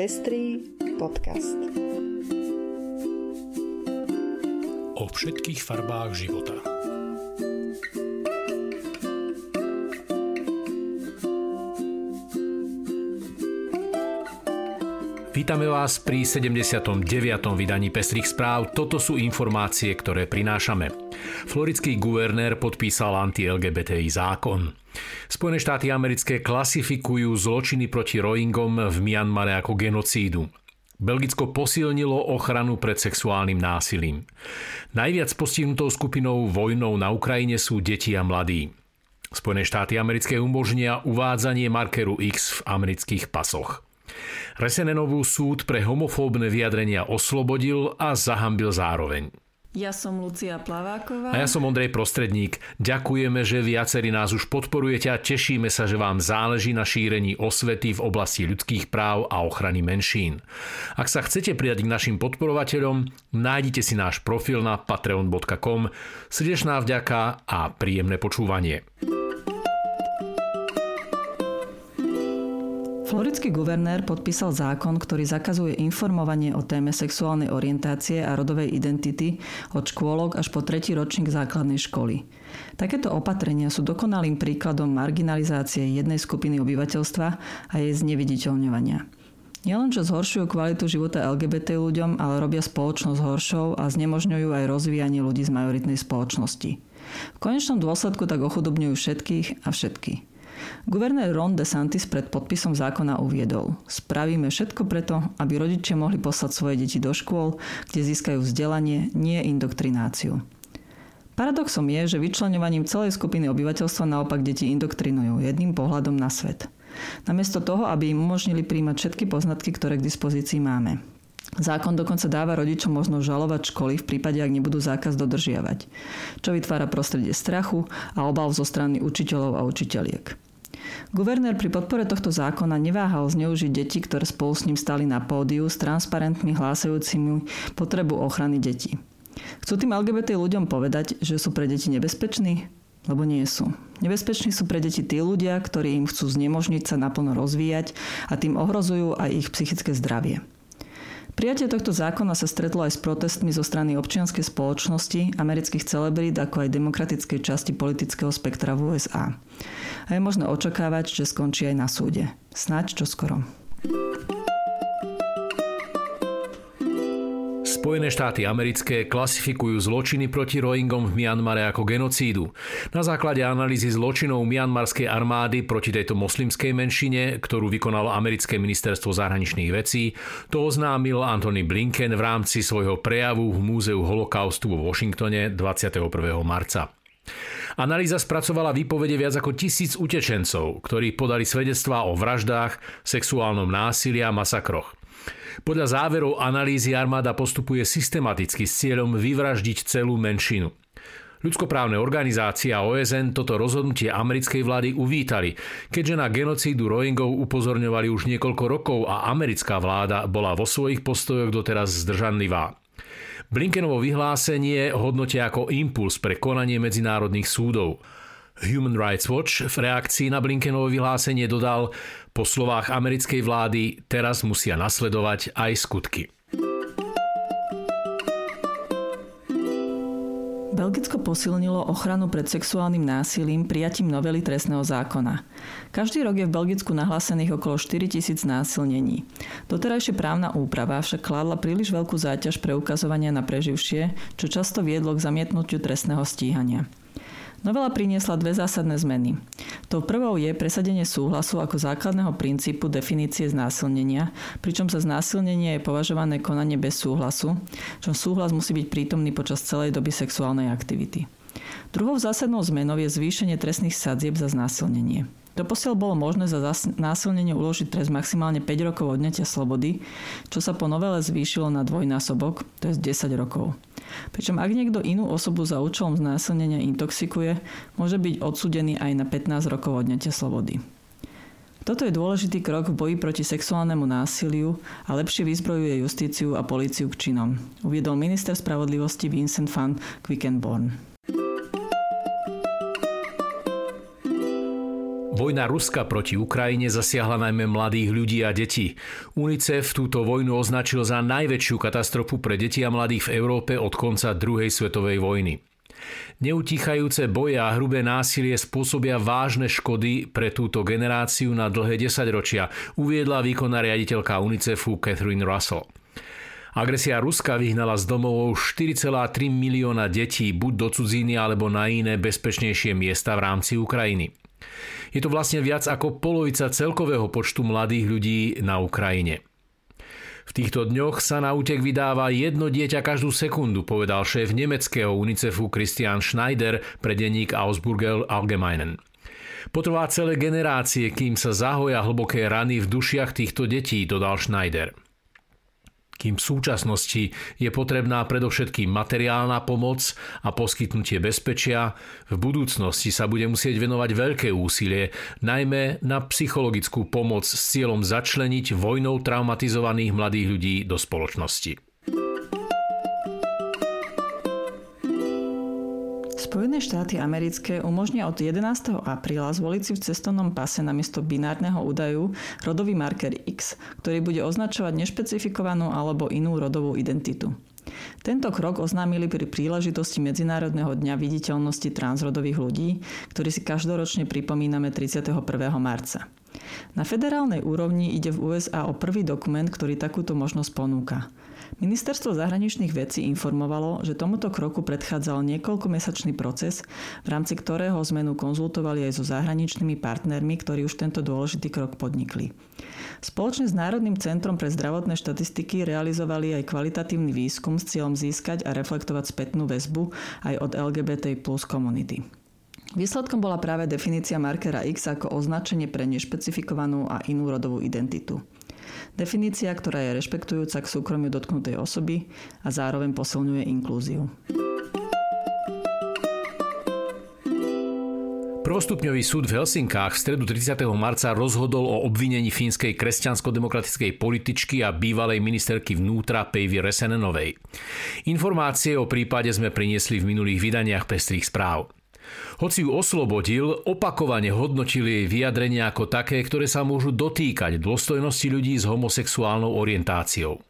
Pestrý podcast. O všetkých farbách života. Vítame vás pri 79. vydaní Pestrých správ. Toto sú informácie, ktoré prinášame. Floridský guvernér podpísal anti-LGBTI zákon. Spojené štáty americké klasifikujú zločiny proti Rohingom v Mianmare ako genocídu. Belgicko posilnilo ochranu pred sexuálnym násilím. Najviac postihnutou skupinou vojnou na Ukrajine sú deti a mladí. Spojené štáty americké umožnia uvádzanie markeru X v amerických pasoch. Resenenovú súd pre homofóbne vyjadrenia oslobodil a zahambil zároveň. Ja som Lucia Plaváková. A ja som Ondrej Prostredník. Ďakujeme, že viacerí nás už podporujete a tešíme sa, že vám záleží na šírení osvety v oblasti ľudských práv a ochrany menšín. Ak sa chcete pridať k našim podporovateľom, nájdite si náš profil na patreon.com. Srdečná vďaka a príjemné počúvanie. Floridský guvernér podpísal zákon, ktorý zakazuje informovanie o téme sexuálnej orientácie a rodovej identity od škôlok až po tretí ročník základnej školy. Takéto opatrenia sú dokonalým príkladom marginalizácie jednej skupiny obyvateľstva a jej zneviditeľňovania. Nielenže zhoršujú kvalitu života LGBT ľuďom, ale robia spoločnosť horšou a znemožňujú aj rozvíjanie ľudí z majoritnej spoločnosti. V konečnom dôsledku tak ochudobňujú všetkých a všetky. Guvernér Ron DeSantis pred podpisom zákona uviedol Spravíme všetko preto, aby rodičia mohli poslať svoje deti do škôl, kde získajú vzdelanie, nie indoktrináciu. Paradoxom je, že vyčlenovaním celej skupiny obyvateľstva naopak deti indoktrinujú jedným pohľadom na svet. Namiesto toho, aby im umožnili príjmať všetky poznatky, ktoré k dispozícii máme. Zákon dokonca dáva rodičom možnosť žalovať školy v prípade, ak nebudú zákaz dodržiavať, čo vytvára prostredie strachu a obav zo strany učiteľov a učiteľiek. Guvernér pri podpore tohto zákona neváhal zneužiť deti, ktoré spolu s ním stali na pódiu s transparentmi hlásajúcimi potrebu ochrany detí. Chcú tým LGBT ľuďom povedať, že sú pre deti nebezpeční? Lebo nie sú. Nebezpeční sú pre deti tí ľudia, ktorí im chcú znemožniť sa naplno rozvíjať a tým ohrozujú aj ich psychické zdravie. Prijatie tohto zákona sa stretlo aj s protestmi zo strany občianskej spoločnosti, amerických celebrít, ako aj demokratickej časti politického spektra v USA. A je možné očakávať, že skončí aj na súde. Snáď čoskoro. Spojené štáty americké klasifikujú zločiny proti Rohingom v Mianmare ako genocídu. Na základe analýzy zločinov mianmarskej armády proti tejto moslimskej menšine, ktorú vykonalo americké ministerstvo zahraničných vecí, to oznámil Antony Blinken v rámci svojho prejavu v Múzeu holokaustu vo Washingtone 21. marca. Analýza spracovala výpovede viac ako tisíc utečencov, ktorí podali svedectvá o vraždách, sexuálnom násilí a masakroch. Podľa záverov analýzy armáda postupuje systematicky s cieľom vyvraždiť celú menšinu. Ľudskoprávne organizácie a OSN toto rozhodnutie americkej vlády uvítali, keďže na genocídu Rohingov upozorňovali už niekoľko rokov a americká vláda bola vo svojich postojoch doteraz zdržanlivá. Blinkenovo vyhlásenie hodnotia ako impuls pre konanie medzinárodných súdov. Human Rights Watch v reakcii na Blinkenovo vyhlásenie dodal, po slovách americkej vlády teraz musia nasledovať aj skutky. Belgicko posilnilo ochranu pred sexuálnym násilím prijatím novely trestného zákona. Každý rok je v Belgicku nahlásených okolo 4 tisíc násilnení. Doterajšia právna úprava však kládla príliš veľkú záťaž pre ukazovania na preživšie, čo často viedlo k zamietnutiu trestného stíhania. Novela priniesla dve zásadné zmeny. Tou prvou je presadenie súhlasu ako základného princípu definície znásilnenia, pričom sa znásilnenie je považované konanie bez súhlasu, čo súhlas musí byť prítomný počas celej doby sexuálnej aktivity. Druhou zásadnou zmenou je zvýšenie trestných sadzieb za znásilnenie. Doposiaľ bolo možné za násilnenie uložiť trest maximálne 5 rokov odňatia slobody, čo sa po novele zvýšilo na dvojnásobok, to je 10 rokov. Pričom ak niekto inú osobu za účelom znásilnenia intoxikuje, môže byť odsudený aj na 15 rokov odňatia slobody. Toto je dôležitý krok v boji proti sexuálnemu násiliu a lepšie vyzbrojuje justíciu a políciu k činom, uviedol minister spravodlivosti Vincent van Quickenborn. Vojna Ruska proti Ukrajine zasiahla najmä mladých ľudí a detí. UNICEF túto vojnu označil za najväčšiu katastrofu pre deti a mladých v Európe od konca druhej svetovej vojny. Neutíchajúce boje a hrubé násilie spôsobia vážne škody pre túto generáciu na dlhé desaťročia, uviedla výkonná riaditeľka UNICEFu Catherine Russell. Agresia Ruska vyhnala z domovov 4,3 milióna detí buď do cudzíny alebo na iné bezpečnejšie miesta v rámci Ukrajiny. Je to vlastne viac ako polovica celkového počtu mladých ľudí na Ukrajine. V týchto dňoch sa na útek vydáva jedno dieťa každú sekundu, povedal šéf nemeckého UNICEFu Christian Schneider pre denník Ausburger Allgemeinen. Potrvá celé generácie, kým sa zahoja hlboké rany v dušiach týchto detí, dodal Schneider kým v súčasnosti je potrebná predovšetkým materiálna pomoc a poskytnutie bezpečia, v budúcnosti sa bude musieť venovať veľké úsilie, najmä na psychologickú pomoc s cieľom začleniť vojnou traumatizovaných mladých ľudí do spoločnosti. Spojené štáty americké umožnia od 11. apríla zvoliť si v cestovnom pase namiesto binárneho údaju rodový marker X, ktorý bude označovať nešpecifikovanú alebo inú rodovú identitu. Tento krok oznámili pri príležitosti Medzinárodného dňa viditeľnosti transrodových ľudí, ktorý si každoročne pripomíname 31. marca. Na federálnej úrovni ide v USA o prvý dokument, ktorý takúto možnosť ponúka. Ministerstvo zahraničných vecí informovalo, že tomuto kroku predchádzal niekoľkomesačný proces, v rámci ktorého zmenu konzultovali aj so zahraničnými partnermi, ktorí už tento dôležitý krok podnikli. Spoločne s Národným centrom pre zdravotné štatistiky realizovali aj kvalitatívny výskum s cieľom získať a reflektovať spätnú väzbu aj od LGBT plus komunity. Výsledkom bola práve definícia markera X ako označenie pre nešpecifikovanú a inú rodovú identitu. Definícia, ktorá je rešpektujúca k súkromiu dotknutej osoby a zároveň posilňuje inklúziu. Prvostupňový súd v Helsinkách v stredu 30. marca rozhodol o obvinení fínskej kresťansko-demokratickej političky a bývalej ministerky vnútra Päivi Resenenovej. Informácie o prípade sme priniesli v minulých vydaniach pestrých správ. Hoci ju oslobodil, opakovane hodnotil jej vyjadrenia ako také, ktoré sa môžu dotýkať dôstojnosti ľudí s homosexuálnou orientáciou.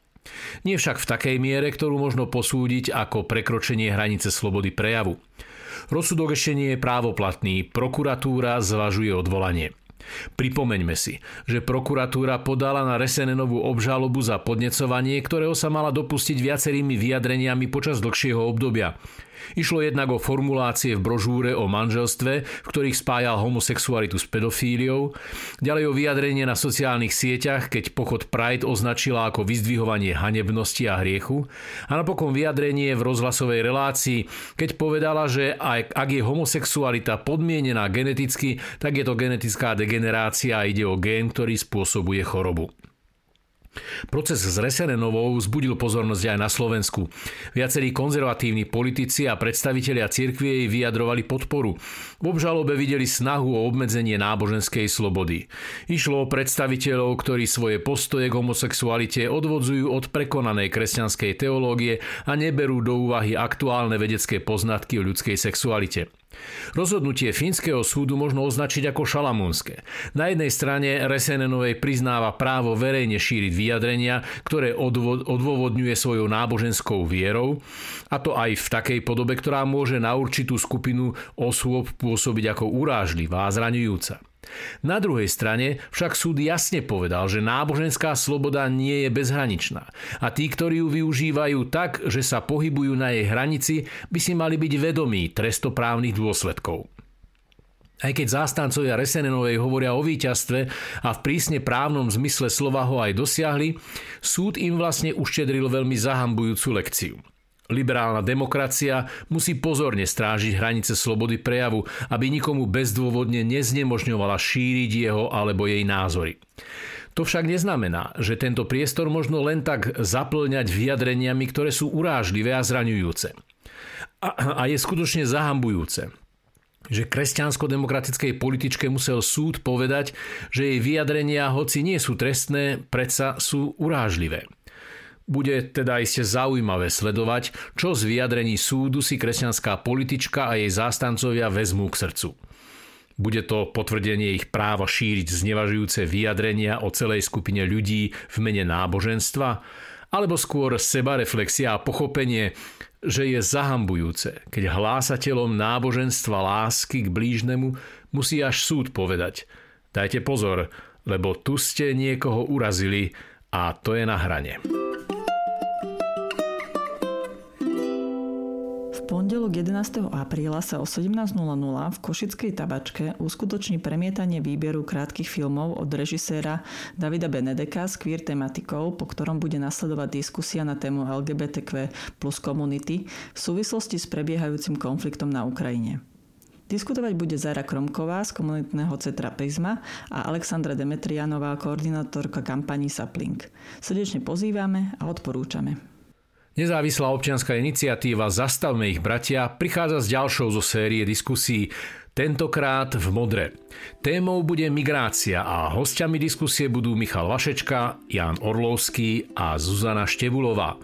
Nie však v takej miere, ktorú možno posúdiť ako prekročenie hranice slobody prejavu. Rozsudok ešte nie je právoplatný, prokuratúra zvažuje odvolanie. Pripomeňme si, že prokuratúra podala na Resenenovú obžalobu za podnecovanie, ktorého sa mala dopustiť viacerými vyjadreniami počas dlhšieho obdobia. Išlo jednak o formulácie v brožúre o manželstve, v ktorých spájal homosexualitu s pedofíliou, ďalej o vyjadrenie na sociálnych sieťach, keď pochod Pride označila ako vyzdvihovanie hanebnosti a hriechu a napokon vyjadrenie v rozhlasovej relácii, keď povedala, že aj ak je homosexualita podmienená geneticky, tak je to genetická degenerácia a ide o gén, ktorý spôsobuje chorobu. Proces s Resenenovou vzbudil pozornosť aj na Slovensku. Viacerí konzervatívni politici a predstavitelia cirkvie jej vyjadrovali podporu. V obžalobe videli snahu o obmedzenie náboženskej slobody. Išlo o predstaviteľov, ktorí svoje postoje k homosexualite odvodzujú od prekonanej kresťanskej teológie a neberú do úvahy aktuálne vedecké poznatky o ľudskej sexualite. Rozhodnutie fínskeho súdu možno označiť ako šalamúnske. Na jednej strane Resenenovej priznáva právo verejne šíriť vyjadrenia, ktoré odôvodňuje svojou náboženskou vierou, a to aj v takej podobe, ktorá môže na určitú skupinu osôb pôsobiť ako urážlivá a zraňujúca. Na druhej strane však súd jasne povedal, že náboženská sloboda nie je bezhraničná a tí, ktorí ju využívajú tak, že sa pohybujú na jej hranici, by si mali byť vedomí trestoprávnych dôsledkov. Aj keď zástancovia Resenenovej hovoria o víťazstve a v prísne právnom zmysle slova ho aj dosiahli, súd im vlastne uštedril veľmi zahambujúcu lekciu. Liberálna demokracia musí pozorne strážiť hranice slobody prejavu, aby nikomu bezdôvodne neznemožňovala šíriť jeho alebo jej názory. To však neznamená, že tento priestor možno len tak zaplňať vyjadreniami, ktoré sú urážlivé a zraňujúce. A, a je skutočne zahambujúce, že kresťansko-demokratickej političke musel súd povedať, že jej vyjadrenia, hoci nie sú trestné, predsa sú urážlivé. Bude teda iste zaujímavé sledovať, čo z vyjadrení súdu si kresťanská politička a jej zástancovia vezmú k srdcu. Bude to potvrdenie ich práva šíriť znevažujúce vyjadrenia o celej skupine ľudí v mene náboženstva? Alebo skôr sebareflexia a pochopenie, že je zahambujúce, keď hlásateľom náboženstva lásky k blížnemu musí až súd povedať Dajte pozor, lebo tu ste niekoho urazili a to je na hrane. Pondelok 11. apríla sa o 17.00 v Košickej tabačke uskutoční premietanie výberu krátkych filmov od režiséra Davida Benedeka s queer tematikou, po ktorom bude nasledovať diskusia na tému LGBTQ plus komunity v súvislosti s prebiehajúcim konfliktom na Ukrajine. Diskutovať bude Zara Kromková z komunitného centra Prisma a Alexandra Demetrianová, koordinátorka kampaní Sapling. Srdečne pozývame a odporúčame. Nezávislá občianská iniciatíva Zastavme ich bratia prichádza s ďalšou zo série diskusí, tentokrát v modre. Témou bude migrácia a hostiami diskusie budú Michal Vašečka, Jan Orlovský a Zuzana Števulová.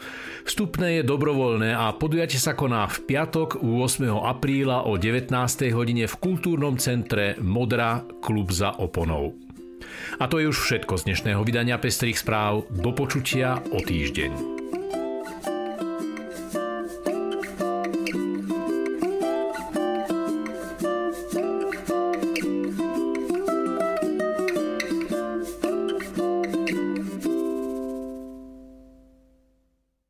Vstupné je dobrovoľné a podujatie sa koná v piatok 8. apríla o 19. hodine v kultúrnom centre Modra klub za oponou. A to je už všetko z dnešného vydania Pestrých správ. Do počutia o týždeň.